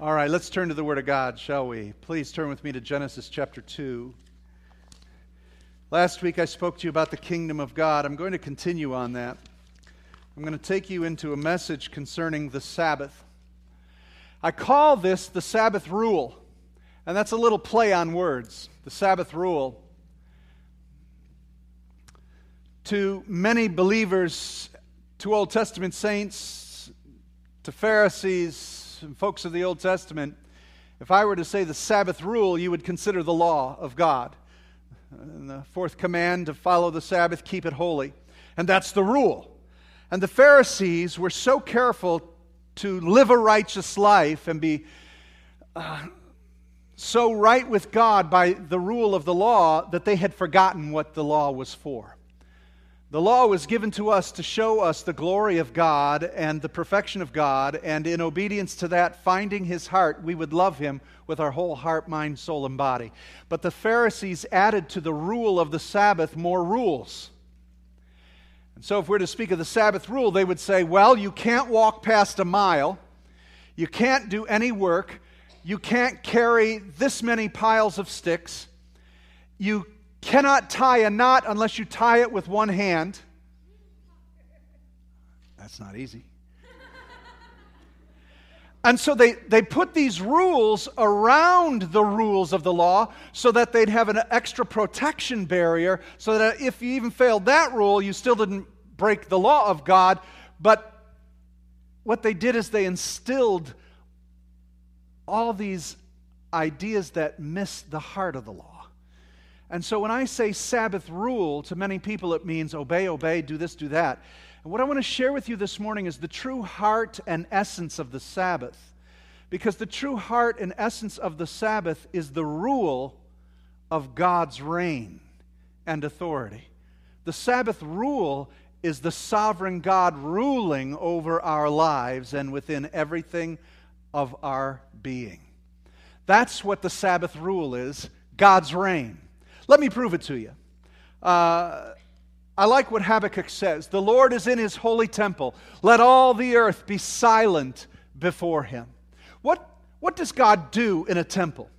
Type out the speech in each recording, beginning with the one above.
All right, let's turn to the Word of God, shall we? Please turn with me to Genesis chapter 2. Last week I spoke to you about the kingdom of God. I'm going to continue on that. I'm going to take you into a message concerning the Sabbath. I call this the Sabbath rule, and that's a little play on words. The Sabbath rule. To many believers, to Old Testament saints, to Pharisees, folks of the Old Testament, if I were to say the Sabbath rule, you would consider the law of God. And the fourth command to follow the Sabbath, keep it holy. And that's the rule. And the Pharisees were so careful to live a righteous life and be uh, so right with God by the rule of the law that they had forgotten what the law was for. The law was given to us to show us the glory of God and the perfection of God, and in obedience to that, finding his heart, we would love him with our whole heart, mind, soul, and body. But the Pharisees added to the rule of the Sabbath more rules. And so, if we're to speak of the Sabbath rule, they would say, well, you can't walk past a mile, you can't do any work, you can't carry this many piles of sticks, you cannot tie a knot unless you tie it with one hand. That's not easy. And so they, they put these rules around the rules of the law so that they'd have an extra protection barrier, so that if you even failed that rule, you still didn't break the law of God. But what they did is they instilled all these ideas that missed the heart of the law. And so when I say Sabbath rule, to many people it means obey, obey, do this, do that. And what I want to share with you this morning is the true heart and essence of the Sabbath. Because the true heart and essence of the Sabbath is the rule of God's reign and authority. The Sabbath rule is the sovereign God ruling over our lives and within everything of our being. That's what the Sabbath rule is God's reign. Let me prove it to you. Uh, I like what Habakkuk says The Lord is in his holy temple. Let all the earth be silent before him. What, what does God do in a temple?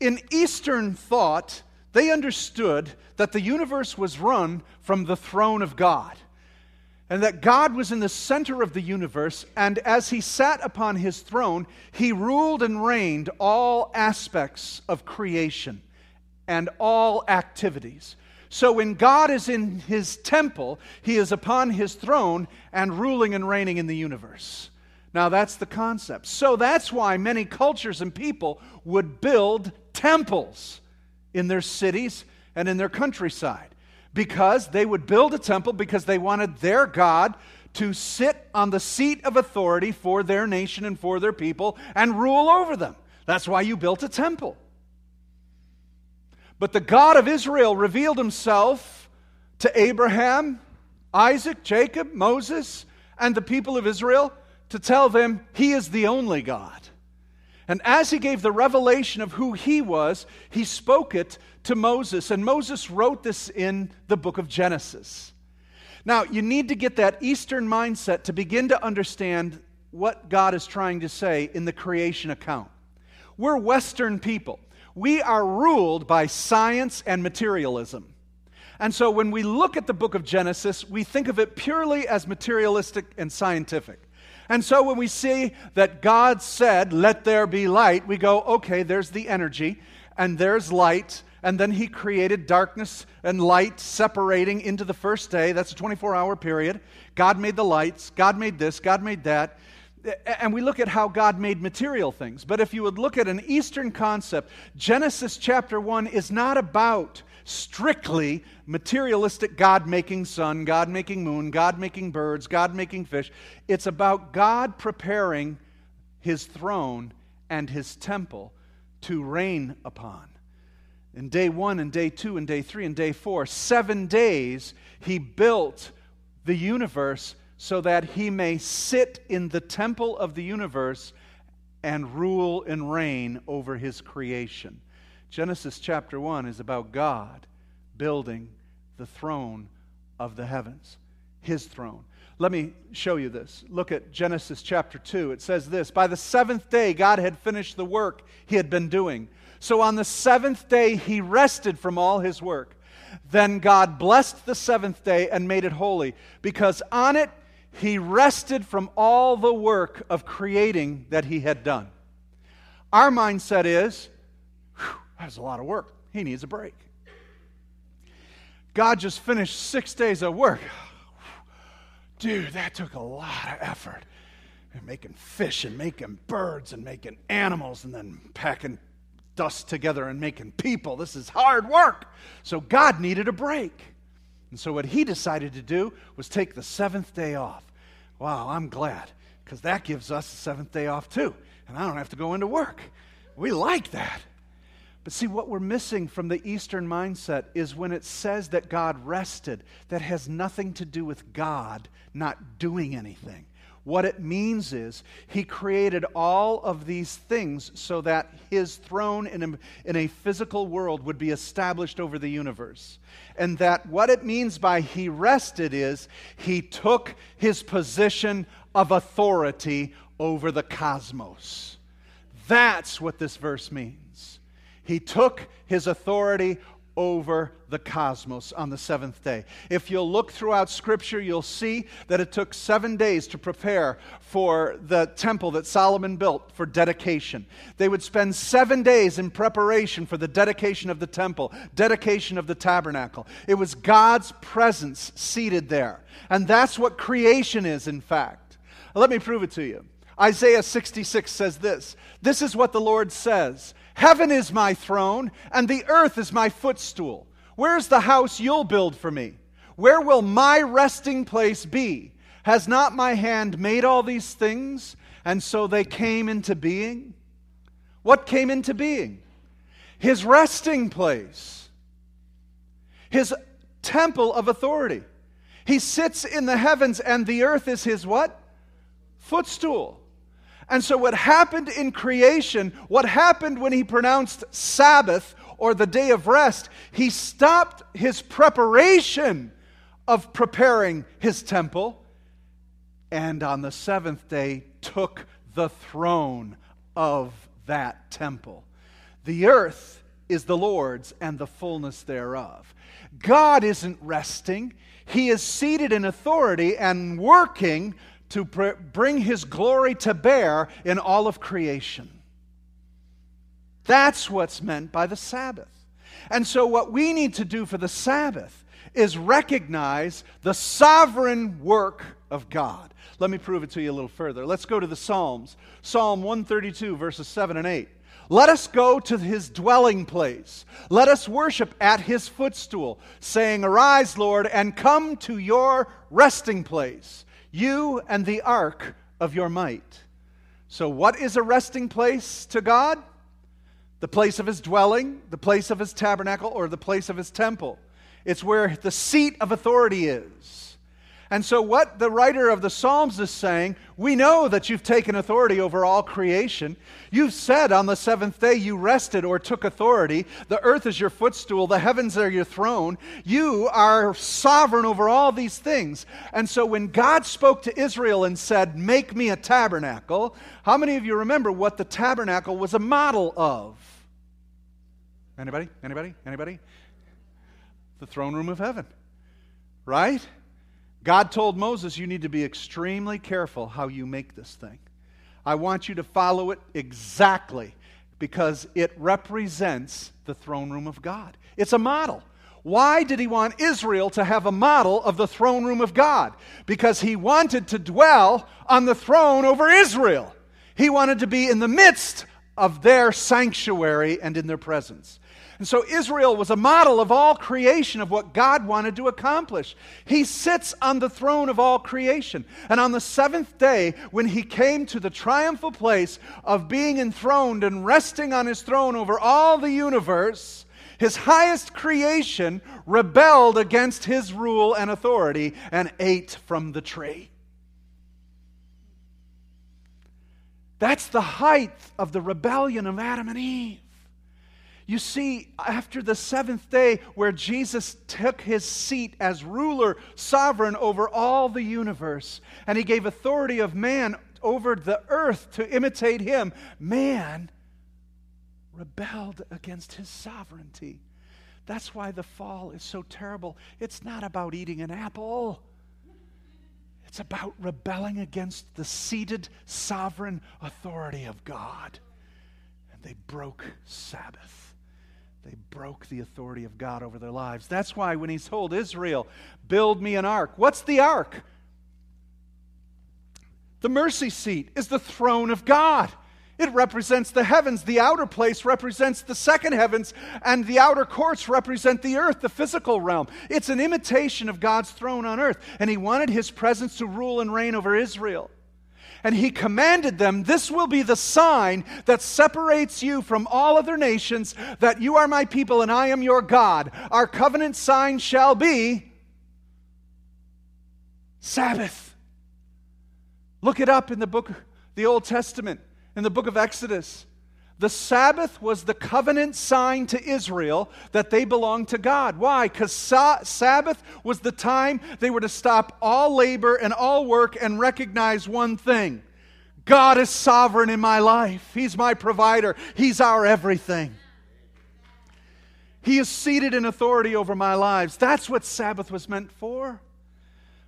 In Eastern thought, they understood that the universe was run from the throne of God and that God was in the center of the universe, and as he sat upon his throne, he ruled and reigned all aspects of creation and all activities. So when God is in his temple, he is upon his throne and ruling and reigning in the universe. Now that's the concept. So that's why many cultures and people would build temples in their cities and in their countryside because they would build a temple because they wanted their God to sit on the seat of authority for their nation and for their people and rule over them. That's why you built a temple. But the God of Israel revealed himself to Abraham, Isaac, Jacob, Moses, and the people of Israel to tell them he is the only God. And as he gave the revelation of who he was, he spoke it to Moses. And Moses wrote this in the book of Genesis. Now, you need to get that Eastern mindset to begin to understand what God is trying to say in the creation account. We're Western people we are ruled by science and materialism. And so when we look at the book of Genesis, we think of it purely as materialistic and scientific. And so when we see that God said, Let there be light, we go, Okay, there's the energy, and there's light. And then he created darkness and light separating into the first day. That's a 24 hour period. God made the lights. God made this. God made that and we look at how God made material things. But if you would look at an Eastern concept, Genesis chapter 1 is not about strictly materialistic God making sun, God making moon, God making birds, God making fish. It's about God preparing his throne and his temple to reign upon. In day one, and day two, and day three, and day four, seven days, he built the universe so that he may sit in the temple of the universe and rule and reign over his creation. Genesis chapter 1 is about God building the throne of the heavens, his throne. Let me show you this. Look at Genesis chapter 2. It says this By the seventh day, God had finished the work he had been doing. So on the seventh day, he rested from all his work. Then God blessed the seventh day and made it holy, because on it he rested from all the work of creating that he had done. Our mindset is, that's a lot of work. He needs a break. God just finished six days of work. Dude, that took a lot of effort. making fish and making birds and making animals and then packing dust together and making people. This is hard work. So God needed a break. And so what he decided to do was take the seventh day off. Wow, I'm glad because that gives us the seventh day off too. And I don't have to go into work. We like that. But see, what we're missing from the Eastern mindset is when it says that God rested, that has nothing to do with God not doing anything. What it means is he created all of these things so that his throne in a, in a physical world would be established over the universe. And that what it means by he rested is he took his position of authority over the cosmos. That's what this verse means. He took his authority over the cosmos on the seventh day. If you'll look throughout Scripture, you'll see that it took seven days to prepare for the temple that Solomon built for dedication. They would spend seven days in preparation for the dedication of the temple, dedication of the tabernacle. It was God's presence seated there. And that's what creation is, in fact. Let me prove it to you. Isaiah 66 says this This is what the Lord says. Heaven is my throne, and the earth is my footstool. Where's the house you'll build for me? Where will my resting place be? Has not my hand made all these things, and so they came into being? What came into being? His resting place, his temple of authority. He sits in the heavens, and the earth is his what? Footstool. And so, what happened in creation, what happened when he pronounced Sabbath or the day of rest, he stopped his preparation of preparing his temple and on the seventh day took the throne of that temple. The earth is the Lord's and the fullness thereof. God isn't resting, He is seated in authority and working to pr- bring his glory to bear in all of creation. That's what's meant by the Sabbath. And so, what we need to do for the Sabbath is recognize the sovereign work of God. Let me prove it to you a little further. Let's go to the Psalms. Psalm 132, verses 7 and 8. Let us go to his dwelling place. Let us worship at his footstool, saying, Arise, Lord, and come to your resting place you and the ark of your might. So, what is a resting place to God? The place of his dwelling, the place of his tabernacle, or the place of his temple. It's where the seat of authority is. And so, what the writer of the Psalms is saying, we know that you've taken authority over all creation. You've said on the seventh day you rested or took authority. The earth is your footstool, the heavens are your throne. You are sovereign over all these things. And so, when God spoke to Israel and said, Make me a tabernacle, how many of you remember what the tabernacle was a model of? Anybody? Anybody? Anybody? The throne room of heaven, right? God told Moses, You need to be extremely careful how you make this thing. I want you to follow it exactly because it represents the throne room of God. It's a model. Why did he want Israel to have a model of the throne room of God? Because he wanted to dwell on the throne over Israel. He wanted to be in the midst of their sanctuary and in their presence. And so Israel was a model of all creation of what God wanted to accomplish. He sits on the throne of all creation. And on the seventh day, when he came to the triumphal place of being enthroned and resting on his throne over all the universe, his highest creation rebelled against his rule and authority and ate from the tree. That's the height of the rebellion of Adam and Eve. You see, after the seventh day, where Jesus took his seat as ruler, sovereign over all the universe, and he gave authority of man over the earth to imitate him, man rebelled against his sovereignty. That's why the fall is so terrible. It's not about eating an apple. It's about rebelling against the seated sovereign authority of God. And they broke Sabbath. They broke the authority of God over their lives. That's why when he told Israel, Build me an ark, what's the ark? The mercy seat is the throne of God. It represents the heavens. The outer place represents the second heavens, and the outer courts represent the earth, the physical realm. It's an imitation of God's throne on earth, and He wanted His presence to rule and reign over Israel and he commanded them, This will be the sign that separates you from all other nations, that you are my people and I am your God. Our covenant sign shall be Sabbath. Look it up in the book, the Old Testament, in the book of Exodus. The Sabbath was the covenant sign to Israel that they belonged to God. Why? Because sa- Sabbath was the time they were to stop all labor and all work and recognize one thing God is sovereign in my life. He's my provider, He's our everything. He is seated in authority over my lives. That's what Sabbath was meant for.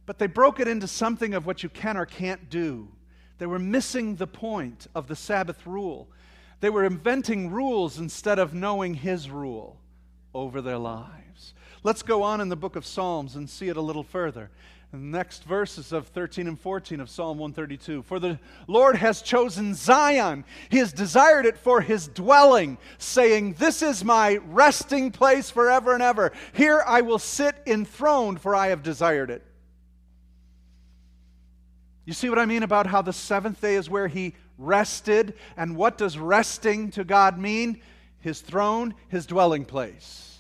But they broke it into something of what you can or can't do. They were missing the point of the Sabbath rule. They were inventing rules instead of knowing His rule over their lives. Let's go on in the book of Psalms and see it a little further. The next verses of 13 and 14 of Psalm 132. For the Lord has chosen Zion, He has desired it for His dwelling, saying, This is my resting place forever and ever. Here I will sit enthroned, for I have desired it. You see what I mean about how the seventh day is where He rested. And what does resting to God mean? His throne, his dwelling place.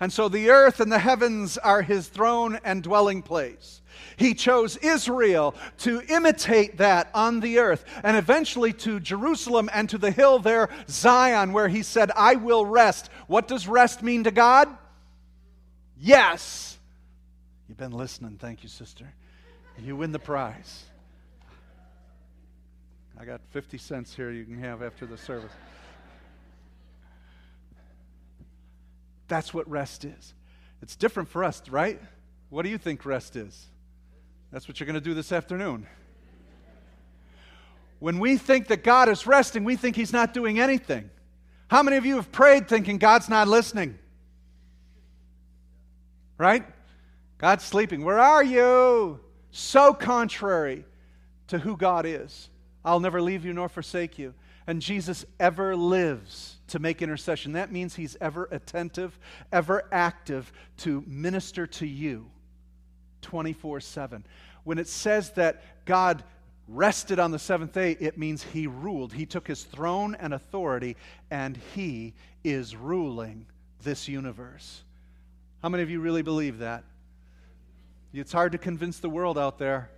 And so the earth and the heavens are his throne and dwelling place. He chose Israel to imitate that on the earth, and eventually to Jerusalem and to the hill there, Zion, where he said, I will rest. What does rest mean to God? Yes. You've been listening. Thank you, sister. You win the prize. I got 50 cents here you can have after the service. That's what rest is. It's different for us, right? What do you think rest is? That's what you're going to do this afternoon. When we think that God is resting, we think He's not doing anything. How many of you have prayed thinking God's not listening? Right? God's sleeping. Where are you? So contrary to who God is. I'll never leave you nor forsake you. And Jesus ever lives to make intercession. That means he's ever attentive, ever active to minister to you 24 7. When it says that God rested on the seventh day, it means he ruled. He took his throne and authority, and he is ruling this universe. How many of you really believe that? It's hard to convince the world out there.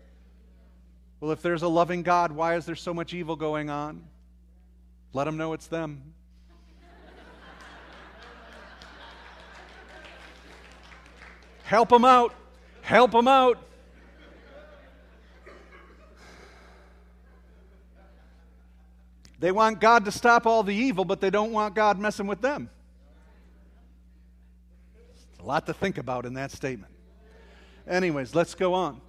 Well, if there's a loving God, why is there so much evil going on? Let them know it's them. Help them out. Help them out. They want God to stop all the evil, but they don't want God messing with them. a lot to think about in that statement. Anyways, let's go on.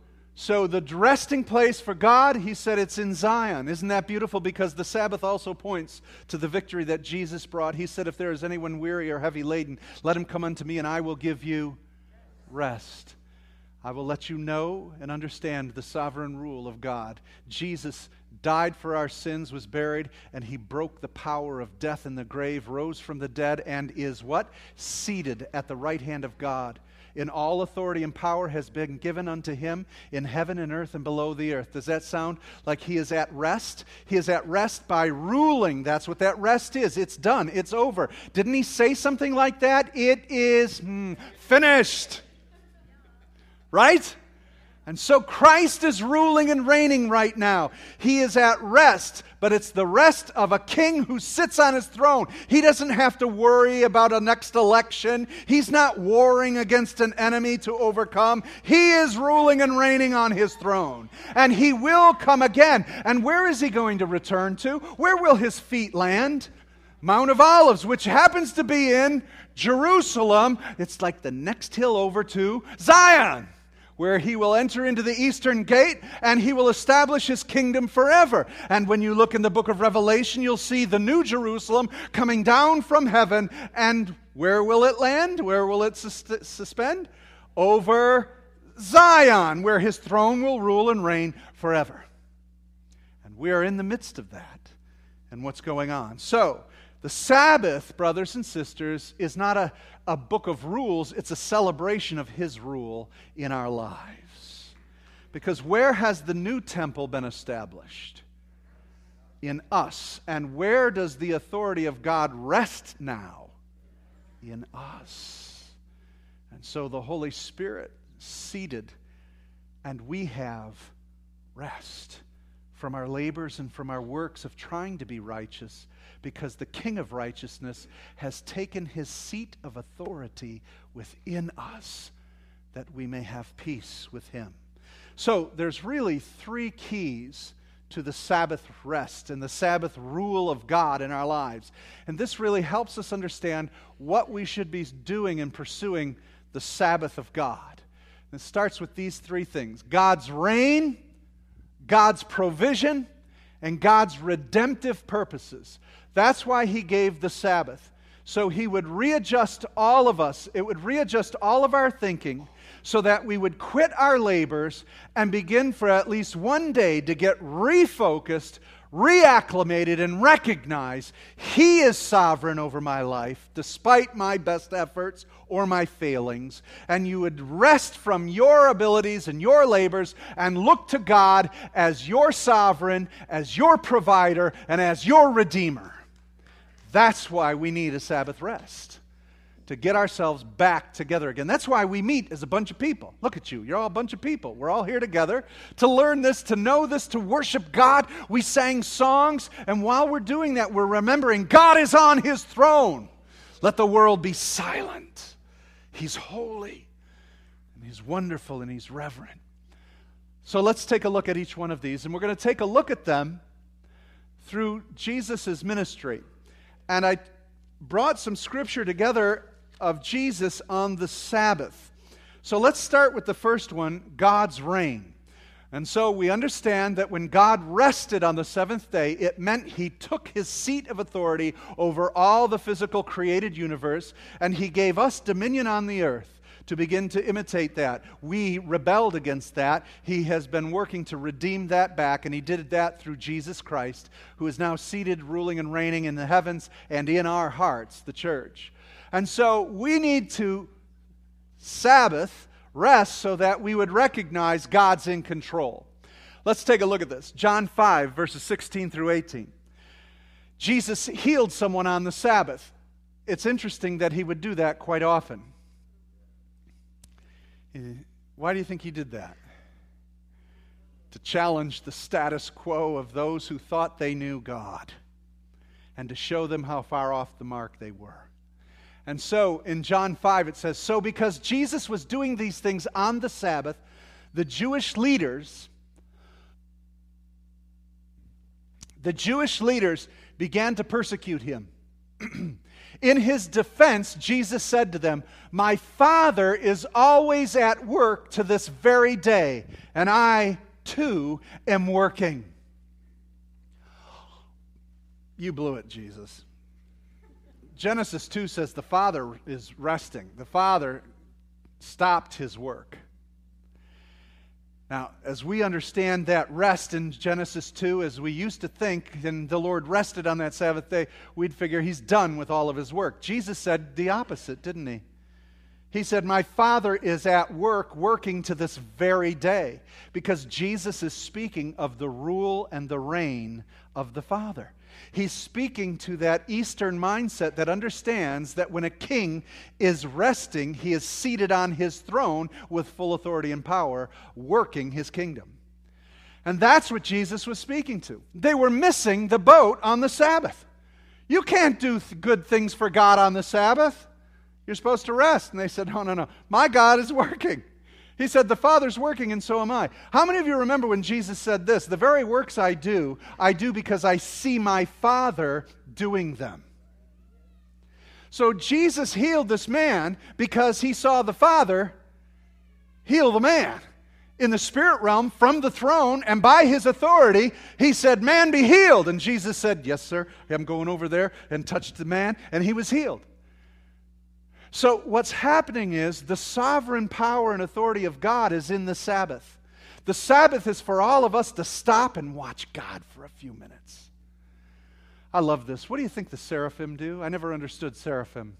So, the resting place for God, he said it's in Zion. Isn't that beautiful? Because the Sabbath also points to the victory that Jesus brought. He said, If there is anyone weary or heavy laden, let him come unto me, and I will give you rest. I will let you know and understand the sovereign rule of God. Jesus died for our sins, was buried, and he broke the power of death in the grave, rose from the dead, and is what? Seated at the right hand of God in all authority and power has been given unto him in heaven and earth and below the earth. Does that sound like he is at rest? He is at rest by ruling. That's what that rest is. It's done, it's over. Didn't he say something like that? It is hmm, finished. Right? And so Christ is ruling and reigning right now. He is at rest, but it's the rest of a king who sits on his throne. He doesn't have to worry about a next election. He's not warring against an enemy to overcome. He is ruling and reigning on his throne. And he will come again. And where is he going to return to? Where will his feet land? Mount of Olives, which happens to be in Jerusalem. It's like the next hill over to Zion where he will enter into the eastern gate and he will establish his kingdom forever. And when you look in the book of Revelation, you'll see the new Jerusalem coming down from heaven. And where will it land? Where will it sus- suspend? Over Zion, where his throne will rule and reign forever. And we are in the midst of that and what's going on. So, the Sabbath, brothers and sisters, is not a, a book of rules, it's a celebration of His rule in our lives. Because where has the new temple been established? In us. And where does the authority of God rest now? In us. And so the Holy Spirit seated, and we have rest from our labors and from our works of trying to be righteous because the King of righteousness has taken his seat of authority within us that we may have peace with him. So there's really three keys to the Sabbath rest and the Sabbath rule of God in our lives. And this really helps us understand what we should be doing in pursuing the Sabbath of God. And it starts with these three things God's reign, God's provision, and God's redemptive purposes. That's why he gave the Sabbath. So he would readjust all of us, it would readjust all of our thinking so that we would quit our labors and begin for at least one day to get refocused, reacclimated, and recognize He is sovereign over my life despite my best efforts or my failings. And you would rest from your abilities and your labors and look to God as your sovereign, as your provider, and as your redeemer. That's why we need a Sabbath rest to get ourselves back together again. That's why we meet as a bunch of people. Look at you. You're all a bunch of people. We're all here together to learn this, to know this, to worship God. We sang songs, and while we're doing that, we're remembering God is on his throne. Let the world be silent. He's holy, and he's wonderful, and he's reverent. So let's take a look at each one of these, and we're going to take a look at them through Jesus' ministry. And I brought some scripture together of Jesus on the Sabbath. So let's start with the first one God's reign. And so we understand that when God rested on the seventh day, it meant he took his seat of authority over all the physical created universe, and he gave us dominion on the earth to begin to imitate that. We rebelled against that. He has been working to redeem that back, and He did that through Jesus Christ, who is now seated, ruling, and reigning in the heavens and in our hearts, the church. And so we need to Sabbath, rest, so that we would recognize God's in control. Let's take a look at this. John 5, verses 16 through 18. Jesus healed someone on the Sabbath. It's interesting that he would do that quite often. Why do you think he did that? To challenge the status quo of those who thought they knew God and to show them how far off the mark they were. And so in John 5, it says So because Jesus was doing these things on the Sabbath, the Jewish leaders, the Jewish leaders began to persecute him. In his defense, Jesus said to them, My Father is always at work to this very day, and I too am working. You blew it, Jesus. Genesis 2 says the Father is resting. The Father stopped his work. Now, as we understand that rest in Genesis 2, as we used to think, and the Lord rested on that Sabbath day, we'd figure he's done with all of his work. Jesus said the opposite, didn't he? He said, My Father is at work, working to this very day, because Jesus is speaking of the rule and the reign of the Father. He's speaking to that Eastern mindset that understands that when a king is resting, he is seated on his throne with full authority and power, working his kingdom. And that's what Jesus was speaking to. They were missing the boat on the Sabbath. You can't do th- good things for God on the Sabbath. You're supposed to rest. And they said, No, no, no. My God is working. He said, The Father's working and so am I. How many of you remember when Jesus said this? The very works I do, I do because I see my Father doing them. So Jesus healed this man because he saw the Father heal the man. In the spirit realm, from the throne, and by his authority, he said, Man, be healed. And Jesus said, Yes, sir. I'm going over there and touched the man, and he was healed. So, what's happening is the sovereign power and authority of God is in the Sabbath. The Sabbath is for all of us to stop and watch God for a few minutes. I love this. What do you think the seraphim do? I never understood seraphim.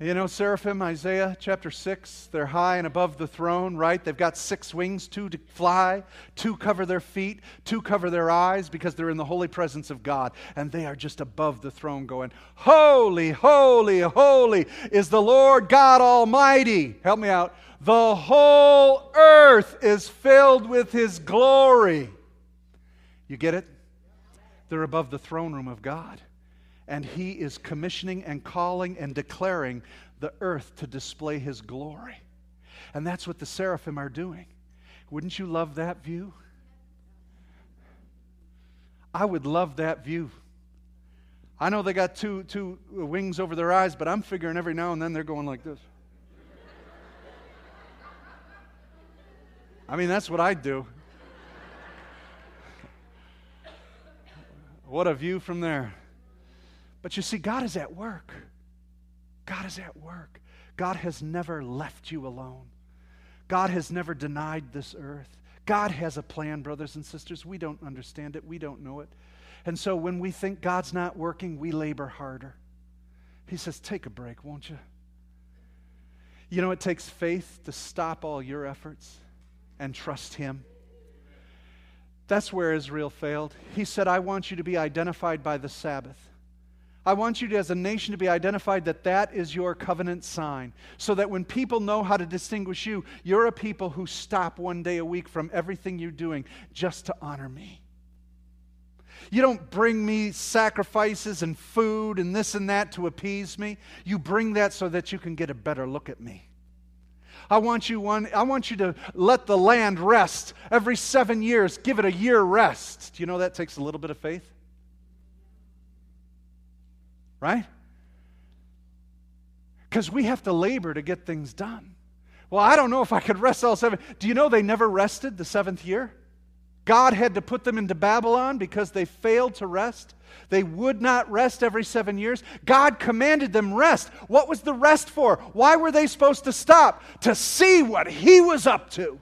You know, seraphim, Isaiah chapter 6, they're high and above the throne, right? They've got six wings, two to fly, two cover their feet, two cover their eyes because they're in the holy presence of God. And they are just above the throne going, Holy, holy, holy is the Lord God Almighty. Help me out. The whole earth is filled with His glory. You get it? They're above the throne room of God and he is commissioning and calling and declaring the earth to display his glory. And that's what the seraphim are doing. Wouldn't you love that view? I would love that view. I know they got two, two wings over their eyes, but I'm figuring every now and then they're going like this. I mean, that's what I'd do. What a view from there. But you see, God is at work. God is at work. God has never left you alone. God has never denied this earth. God has a plan, brothers and sisters. We don't understand it, we don't know it. And so when we think God's not working, we labor harder. He says, Take a break, won't you? You know, it takes faith to stop all your efforts and trust Him. That's where Israel failed. He said, I want you to be identified by the Sabbath. I want you to, as a nation to be identified that that is your covenant sign. So that when people know how to distinguish you, you're a people who stop one day a week from everything you're doing just to honor me. You don't bring me sacrifices and food and this and that to appease me. You bring that so that you can get a better look at me. I want you one, I want you to let the land rest every seven years. Give it a year rest. Do you know that takes a little bit of faith? Right? Because we have to labor to get things done. Well, I don't know if I could rest all seven. Do you know they never rested the seventh year? God had to put them into Babylon because they failed to rest. They would not rest every seven years. God commanded them rest. What was the rest for? Why were they supposed to stop? To see what He was up to,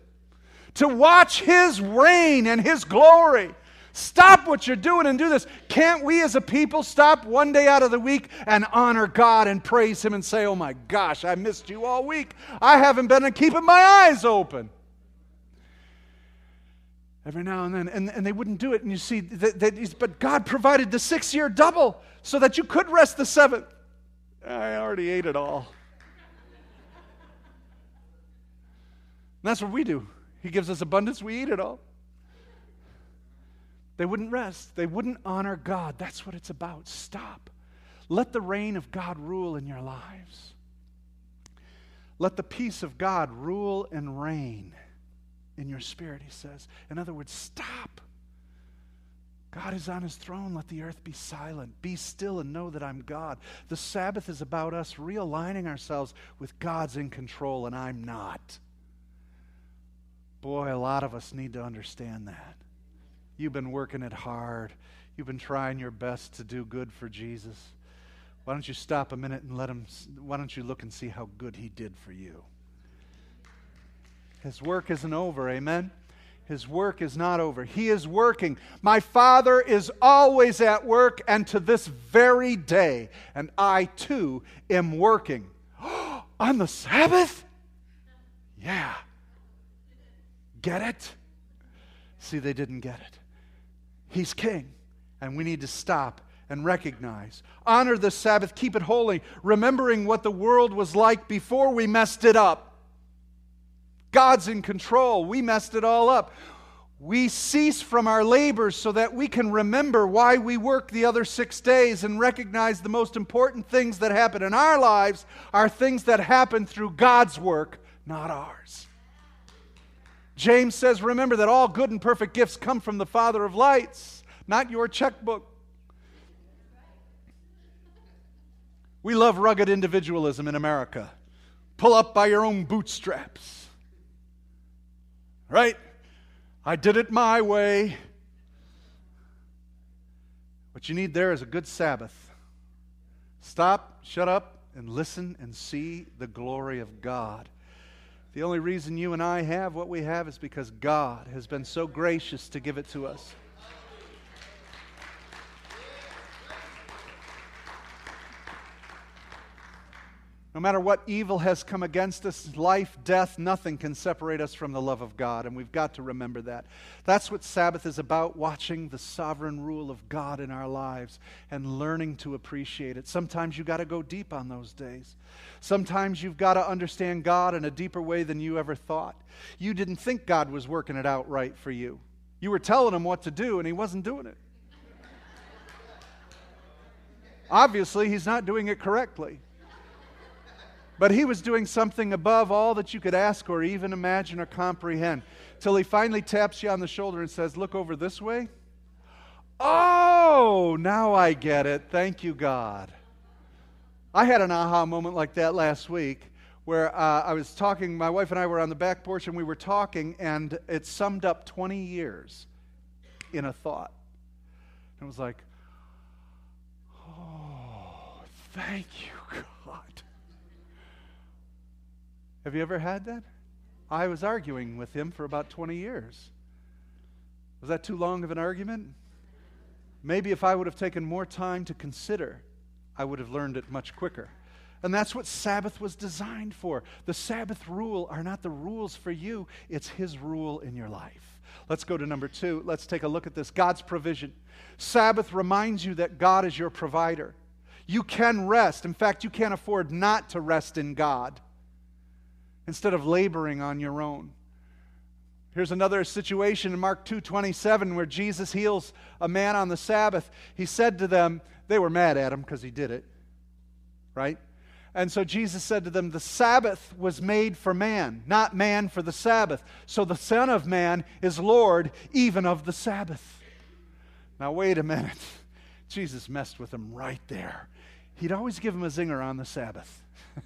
to watch His reign and His glory. Stop what you're doing and do this. Can't we as a people stop one day out of the week and honor God and praise Him and say, Oh my gosh, I missed you all week. I haven't been keeping my eyes open. Every now and then, and, and they wouldn't do it. And you see, that, that but God provided the six year double so that you could rest the seventh. I already ate it all. And that's what we do. He gives us abundance, we eat it all. They wouldn't rest. They wouldn't honor God. That's what it's about. Stop. Let the reign of God rule in your lives. Let the peace of God rule and reign in your spirit, he says. In other words, stop. God is on his throne. Let the earth be silent. Be still and know that I'm God. The Sabbath is about us realigning ourselves with God's in control and I'm not. Boy, a lot of us need to understand that. You've been working it hard. You've been trying your best to do good for Jesus. Why don't you stop a minute and let him, why don't you look and see how good he did for you? His work isn't over, amen? His work is not over. He is working. My Father is always at work, and to this very day, and I too am working. On the Sabbath? Yeah. Get it? See, they didn't get it. He's king. And we need to stop and recognize. Honor the Sabbath, keep it holy, remembering what the world was like before we messed it up. God's in control. We messed it all up. We cease from our labors so that we can remember why we work the other six days and recognize the most important things that happen in our lives are things that happen through God's work, not ours. James says, Remember that all good and perfect gifts come from the Father of lights, not your checkbook. We love rugged individualism in America. Pull up by your own bootstraps. Right? I did it my way. What you need there is a good Sabbath. Stop, shut up, and listen and see the glory of God. The only reason you and I have what we have is because God has been so gracious to give it to us. No matter what evil has come against us, life, death, nothing can separate us from the love of God. And we've got to remember that. That's what Sabbath is about watching the sovereign rule of God in our lives and learning to appreciate it. Sometimes you've got to go deep on those days. Sometimes you've got to understand God in a deeper way than you ever thought. You didn't think God was working it out right for you, you were telling him what to do, and he wasn't doing it. Obviously, he's not doing it correctly. But he was doing something above all that you could ask or even imagine or comprehend. Till he finally taps you on the shoulder and says, Look over this way. Oh, now I get it. Thank you, God. I had an aha moment like that last week where uh, I was talking, my wife and I were on the back porch and we were talking, and it summed up 20 years in a thought. And it was like, oh, thank you, God. Have you ever had that? I was arguing with him for about 20 years. Was that too long of an argument? Maybe if I would have taken more time to consider, I would have learned it much quicker. And that's what Sabbath was designed for. The Sabbath rule are not the rules for you, it's His rule in your life. Let's go to number two. Let's take a look at this God's provision. Sabbath reminds you that God is your provider. You can rest. In fact, you can't afford not to rest in God instead of laboring on your own. Here's another situation in Mark 2:27 where Jesus heals a man on the Sabbath. He said to them, they were mad at him because he did it. Right? And so Jesus said to them, The Sabbath was made for man, not man for the Sabbath. So the Son of Man is Lord even of the Sabbath. Now, wait a minute. Jesus messed with them right there. He'd always give him a zinger on the Sabbath.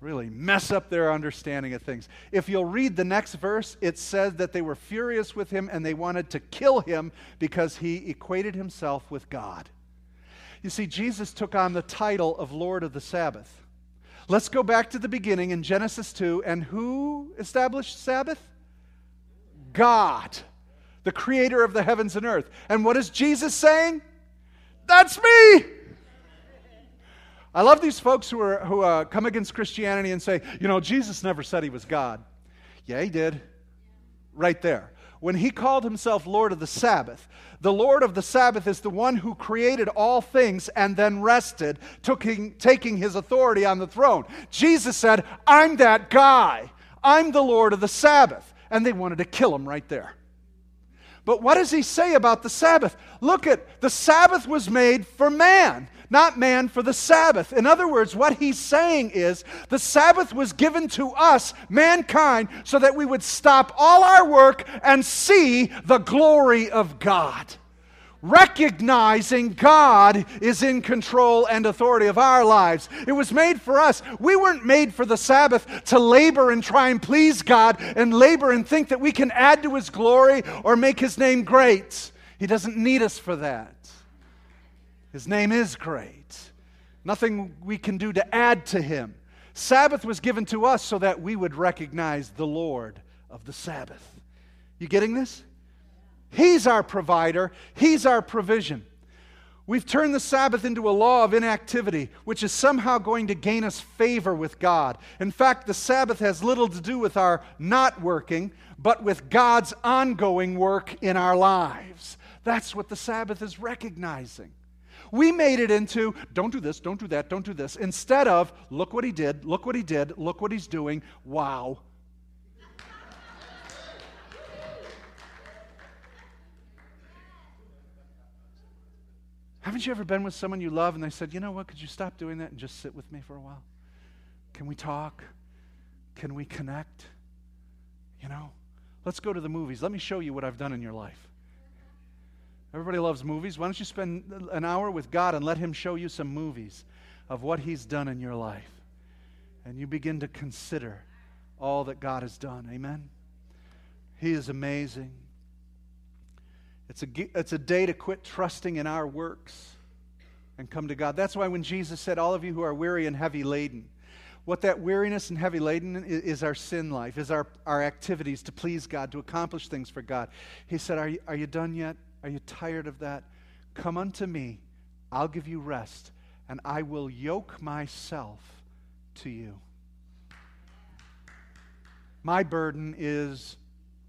really mess up their understanding of things. If you'll read the next verse, it says that they were furious with him and they wanted to kill him because he equated himself with God. You see, Jesus took on the title of Lord of the Sabbath. Let's go back to the beginning in Genesis 2. And who established Sabbath? God, the creator of the heavens and earth. And what is Jesus saying? That's me. I love these folks who, are, who uh, come against Christianity and say, you know, Jesus never said he was God. Yeah, he did. Right there. When he called himself Lord of the Sabbath, the Lord of the Sabbath is the one who created all things and then rested, taking, taking his authority on the throne. Jesus said, I'm that guy. I'm the Lord of the Sabbath. And they wanted to kill him right there. But what does he say about the Sabbath? Look at the Sabbath was made for man not man for the Sabbath. In other words, what he's saying is the Sabbath was given to us, mankind, so that we would stop all our work and see the glory of God. Recognizing God is in control and authority of our lives. It was made for us. We weren't made for the Sabbath to labor and try and please God and labor and think that we can add to His glory or make His name great. He doesn't need us for that. His name is great. Nothing we can do to add to him. Sabbath was given to us so that we would recognize the Lord of the Sabbath. You getting this? He's our provider, He's our provision. We've turned the Sabbath into a law of inactivity, which is somehow going to gain us favor with God. In fact, the Sabbath has little to do with our not working, but with God's ongoing work in our lives. That's what the Sabbath is recognizing. We made it into don't do this, don't do that, don't do this, instead of look what he did, look what he did, look what he's doing. Wow. Haven't you ever been with someone you love and they said, you know what, could you stop doing that and just sit with me for a while? Can we talk? Can we connect? You know, let's go to the movies. Let me show you what I've done in your life. Everybody loves movies. Why don't you spend an hour with God and let Him show you some movies of what He's done in your life? And you begin to consider all that God has done. Amen? He is amazing. It's a, it's a day to quit trusting in our works and come to God. That's why when Jesus said, All of you who are weary and heavy laden, what that weariness and heavy laden is, is, our sin life, is our, our activities to please God, to accomplish things for God. He said, Are you, are you done yet? Are you tired of that? Come unto me, I'll give you rest, and I will yoke myself to you. My burden is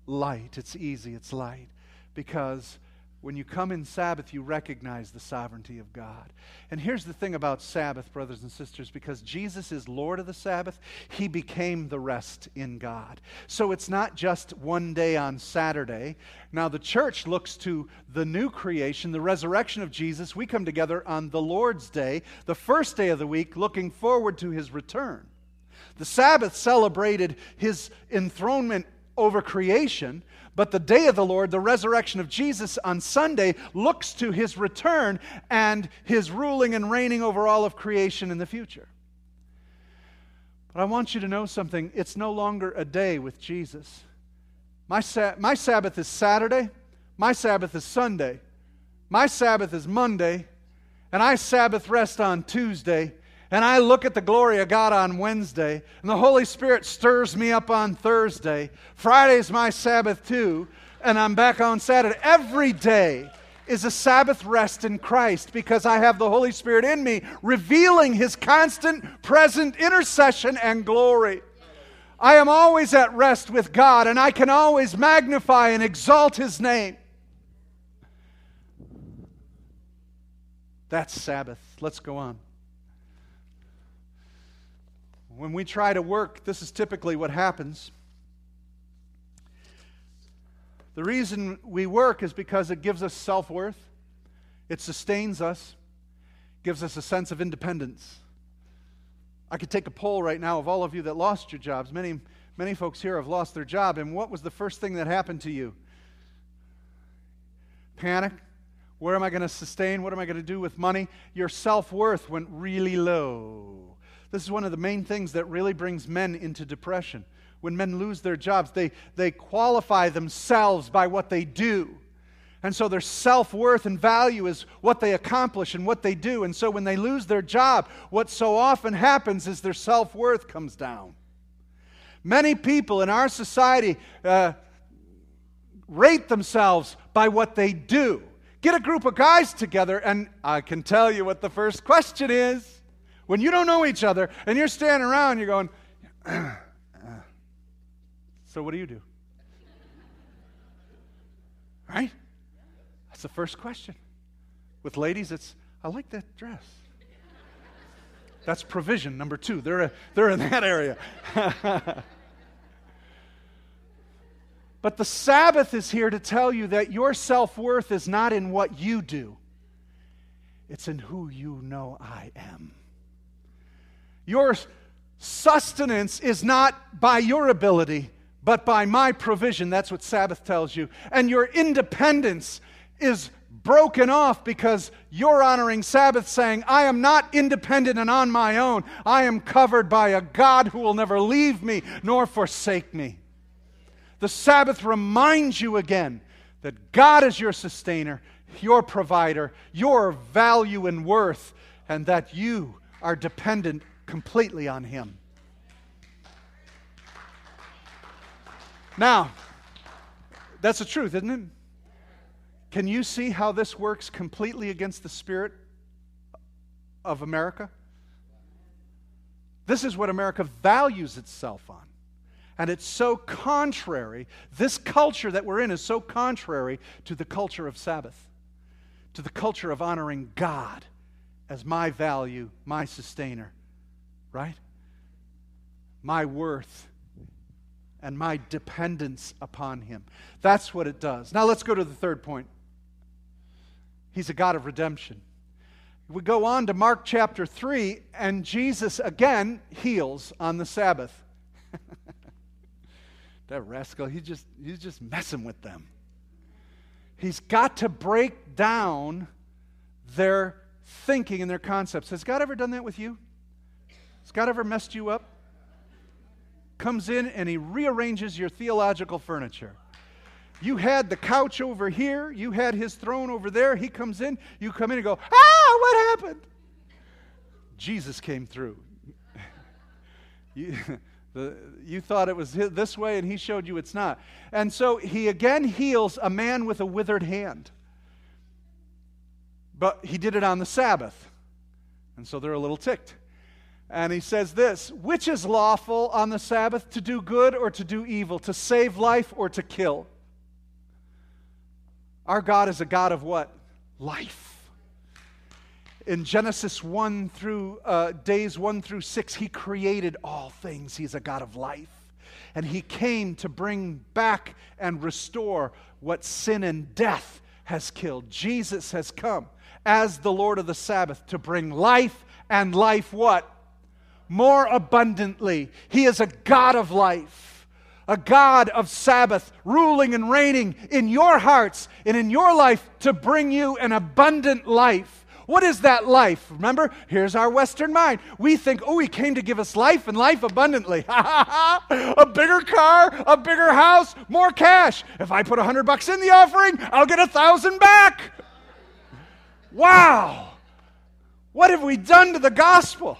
light, it's easy, it's light, because when you come in Sabbath, you recognize the sovereignty of God. And here's the thing about Sabbath, brothers and sisters because Jesus is Lord of the Sabbath, he became the rest in God. So it's not just one day on Saturday. Now, the church looks to the new creation, the resurrection of Jesus. We come together on the Lord's Day, the first day of the week, looking forward to his return. The Sabbath celebrated his enthronement over creation, but the day of the Lord, the resurrection of Jesus on Sunday, looks to his return and his ruling and reigning over all of creation in the future. But I want you to know something. It's no longer a day with Jesus. My, sa- my Sabbath is Saturday, my Sabbath is Sunday, my Sabbath is Monday, and I Sabbath rest on Tuesday, and I look at the glory of God on Wednesday, and the Holy Spirit stirs me up on Thursday. Friday's my Sabbath too, and I'm back on Saturday. Every day is a Sabbath rest in Christ because I have the Holy Spirit in me, revealing His constant, present intercession and glory. I am always at rest with God, and I can always magnify and exalt His name. That's Sabbath. Let's go on. When we try to work, this is typically what happens. The reason we work is because it gives us self worth, it sustains us, gives us a sense of independence. I could take a poll right now of all of you that lost your jobs. Many, many folks here have lost their job. And what was the first thing that happened to you? Panic. Where am I going to sustain? What am I going to do with money? Your self worth went really low. This is one of the main things that really brings men into depression. When men lose their jobs, they, they qualify themselves by what they do. And so their self worth and value is what they accomplish and what they do. And so when they lose their job, what so often happens is their self worth comes down. Many people in our society uh, rate themselves by what they do. Get a group of guys together, and I can tell you what the first question is. When you don't know each other and you're standing around, you're going, so what do you do? Right? That's the first question. With ladies, it's, I like that dress. That's provision, number two. They're, a, they're in that area. but the Sabbath is here to tell you that your self worth is not in what you do, it's in who you know I am. Your sustenance is not by your ability, but by my provision. That's what Sabbath tells you. And your independence is broken off because you're honoring Sabbath, saying, I am not independent and on my own. I am covered by a God who will never leave me nor forsake me. The Sabbath reminds you again that God is your sustainer, your provider, your value and worth, and that you are dependent completely on Him. Now, that's the truth, isn't it? Can you see how this works completely against the spirit of America? This is what America values itself on. And it's so contrary, this culture that we're in is so contrary to the culture of Sabbath. to the culture of honoring God as my value, my sustainer, right? My worth and my dependence upon Him. That's what it does. Now let's go to the third point. He's a God of redemption. We go on to Mark chapter 3, and Jesus again heals on the Sabbath. that rascal, he just, he's just messing with them. He's got to break down their thinking and their concepts. Has God ever done that with you? Has God ever messed you up? Comes in and he rearranges your theological furniture. You had the couch over here, you had his throne over there. He comes in, you come in and go, Ah, what happened? Jesus came through. you, the, you thought it was this way, and he showed you it's not. And so he again heals a man with a withered hand. But he did it on the Sabbath. And so they're a little ticked. And he says this Which is lawful on the Sabbath, to do good or to do evil, to save life or to kill? Our God is a God of what? Life in Genesis 1 through uh, days 1 through 6, he created all things. He's a God of life. And he came to bring back and restore what sin and death has killed. Jesus has come as the Lord of the Sabbath to bring life and life what? More abundantly. He is a God of life, a God of Sabbath, ruling and reigning in your hearts and in your life to bring you an abundant life. What is that life? Remember, here's our Western mind. We think, oh, he came to give us life and life abundantly. a bigger car, a bigger house, more cash. If I put a hundred bucks in the offering, I'll get a thousand back. Wow. What have we done to the gospel?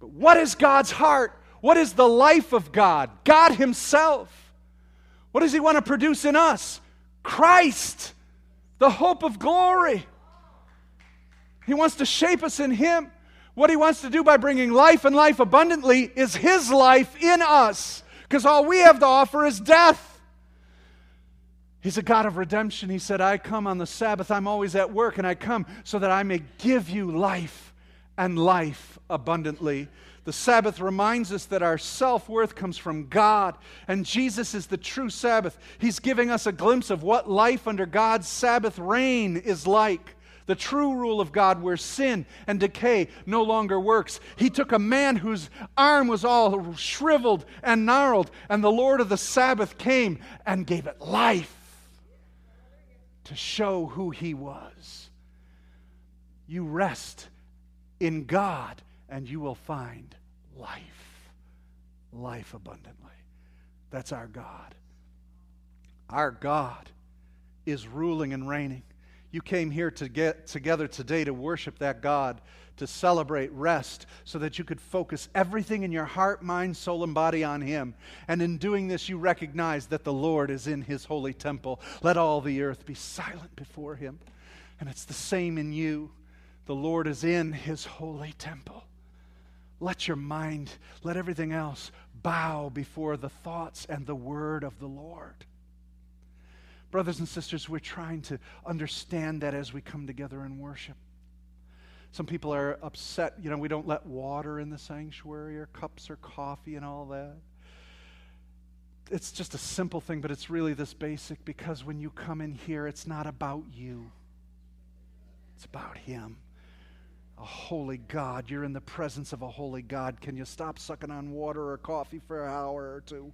But what is God's heart? What is the life of God? God Himself. What does He want to produce in us? Christ, the hope of glory. He wants to shape us in Him. What He wants to do by bringing life and life abundantly is His life in us, because all we have to offer is death. He's a God of redemption. He said, I come on the Sabbath. I'm always at work, and I come so that I may give you life and life abundantly. The Sabbath reminds us that our self worth comes from God, and Jesus is the true Sabbath. He's giving us a glimpse of what life under God's Sabbath reign is like the true rule of God where sin and decay no longer works. He took a man whose arm was all shriveled and gnarled, and the Lord of the Sabbath came and gave it life to show who he was. You rest in God, and you will find life, life abundantly. That's our God. Our God is ruling and reigning. You came here to get together today to worship that God, to celebrate rest, so that you could focus everything in your heart, mind, soul, and body on Him. And in doing this, you recognize that the Lord is in His holy temple. Let all the earth be silent before Him. And it's the same in you. The Lord is in His holy temple. Let your mind, let everything else bow before the thoughts and the word of the Lord. Brothers and sisters, we're trying to understand that as we come together in worship. Some people are upset, you know, we don't let water in the sanctuary or cups or coffee and all that. It's just a simple thing, but it's really this basic because when you come in here, it's not about you, it's about Him. A holy God. You're in the presence of a holy God. Can you stop sucking on water or coffee for an hour or two?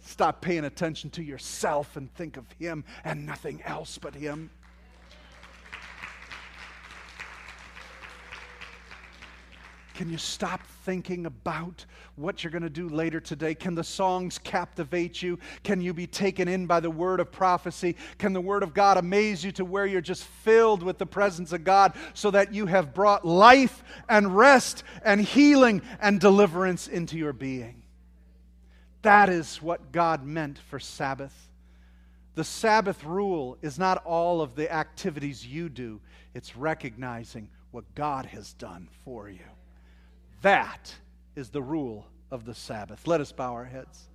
Stop paying attention to yourself and think of Him and nothing else but Him. Can you stop thinking about what you're going to do later today? Can the songs captivate you? Can you be taken in by the word of prophecy? Can the word of God amaze you to where you're just filled with the presence of God so that you have brought life and rest and healing and deliverance into your being? That is what God meant for Sabbath. The Sabbath rule is not all of the activities you do, it's recognizing what God has done for you. That is the rule of the Sabbath. Let us bow our heads.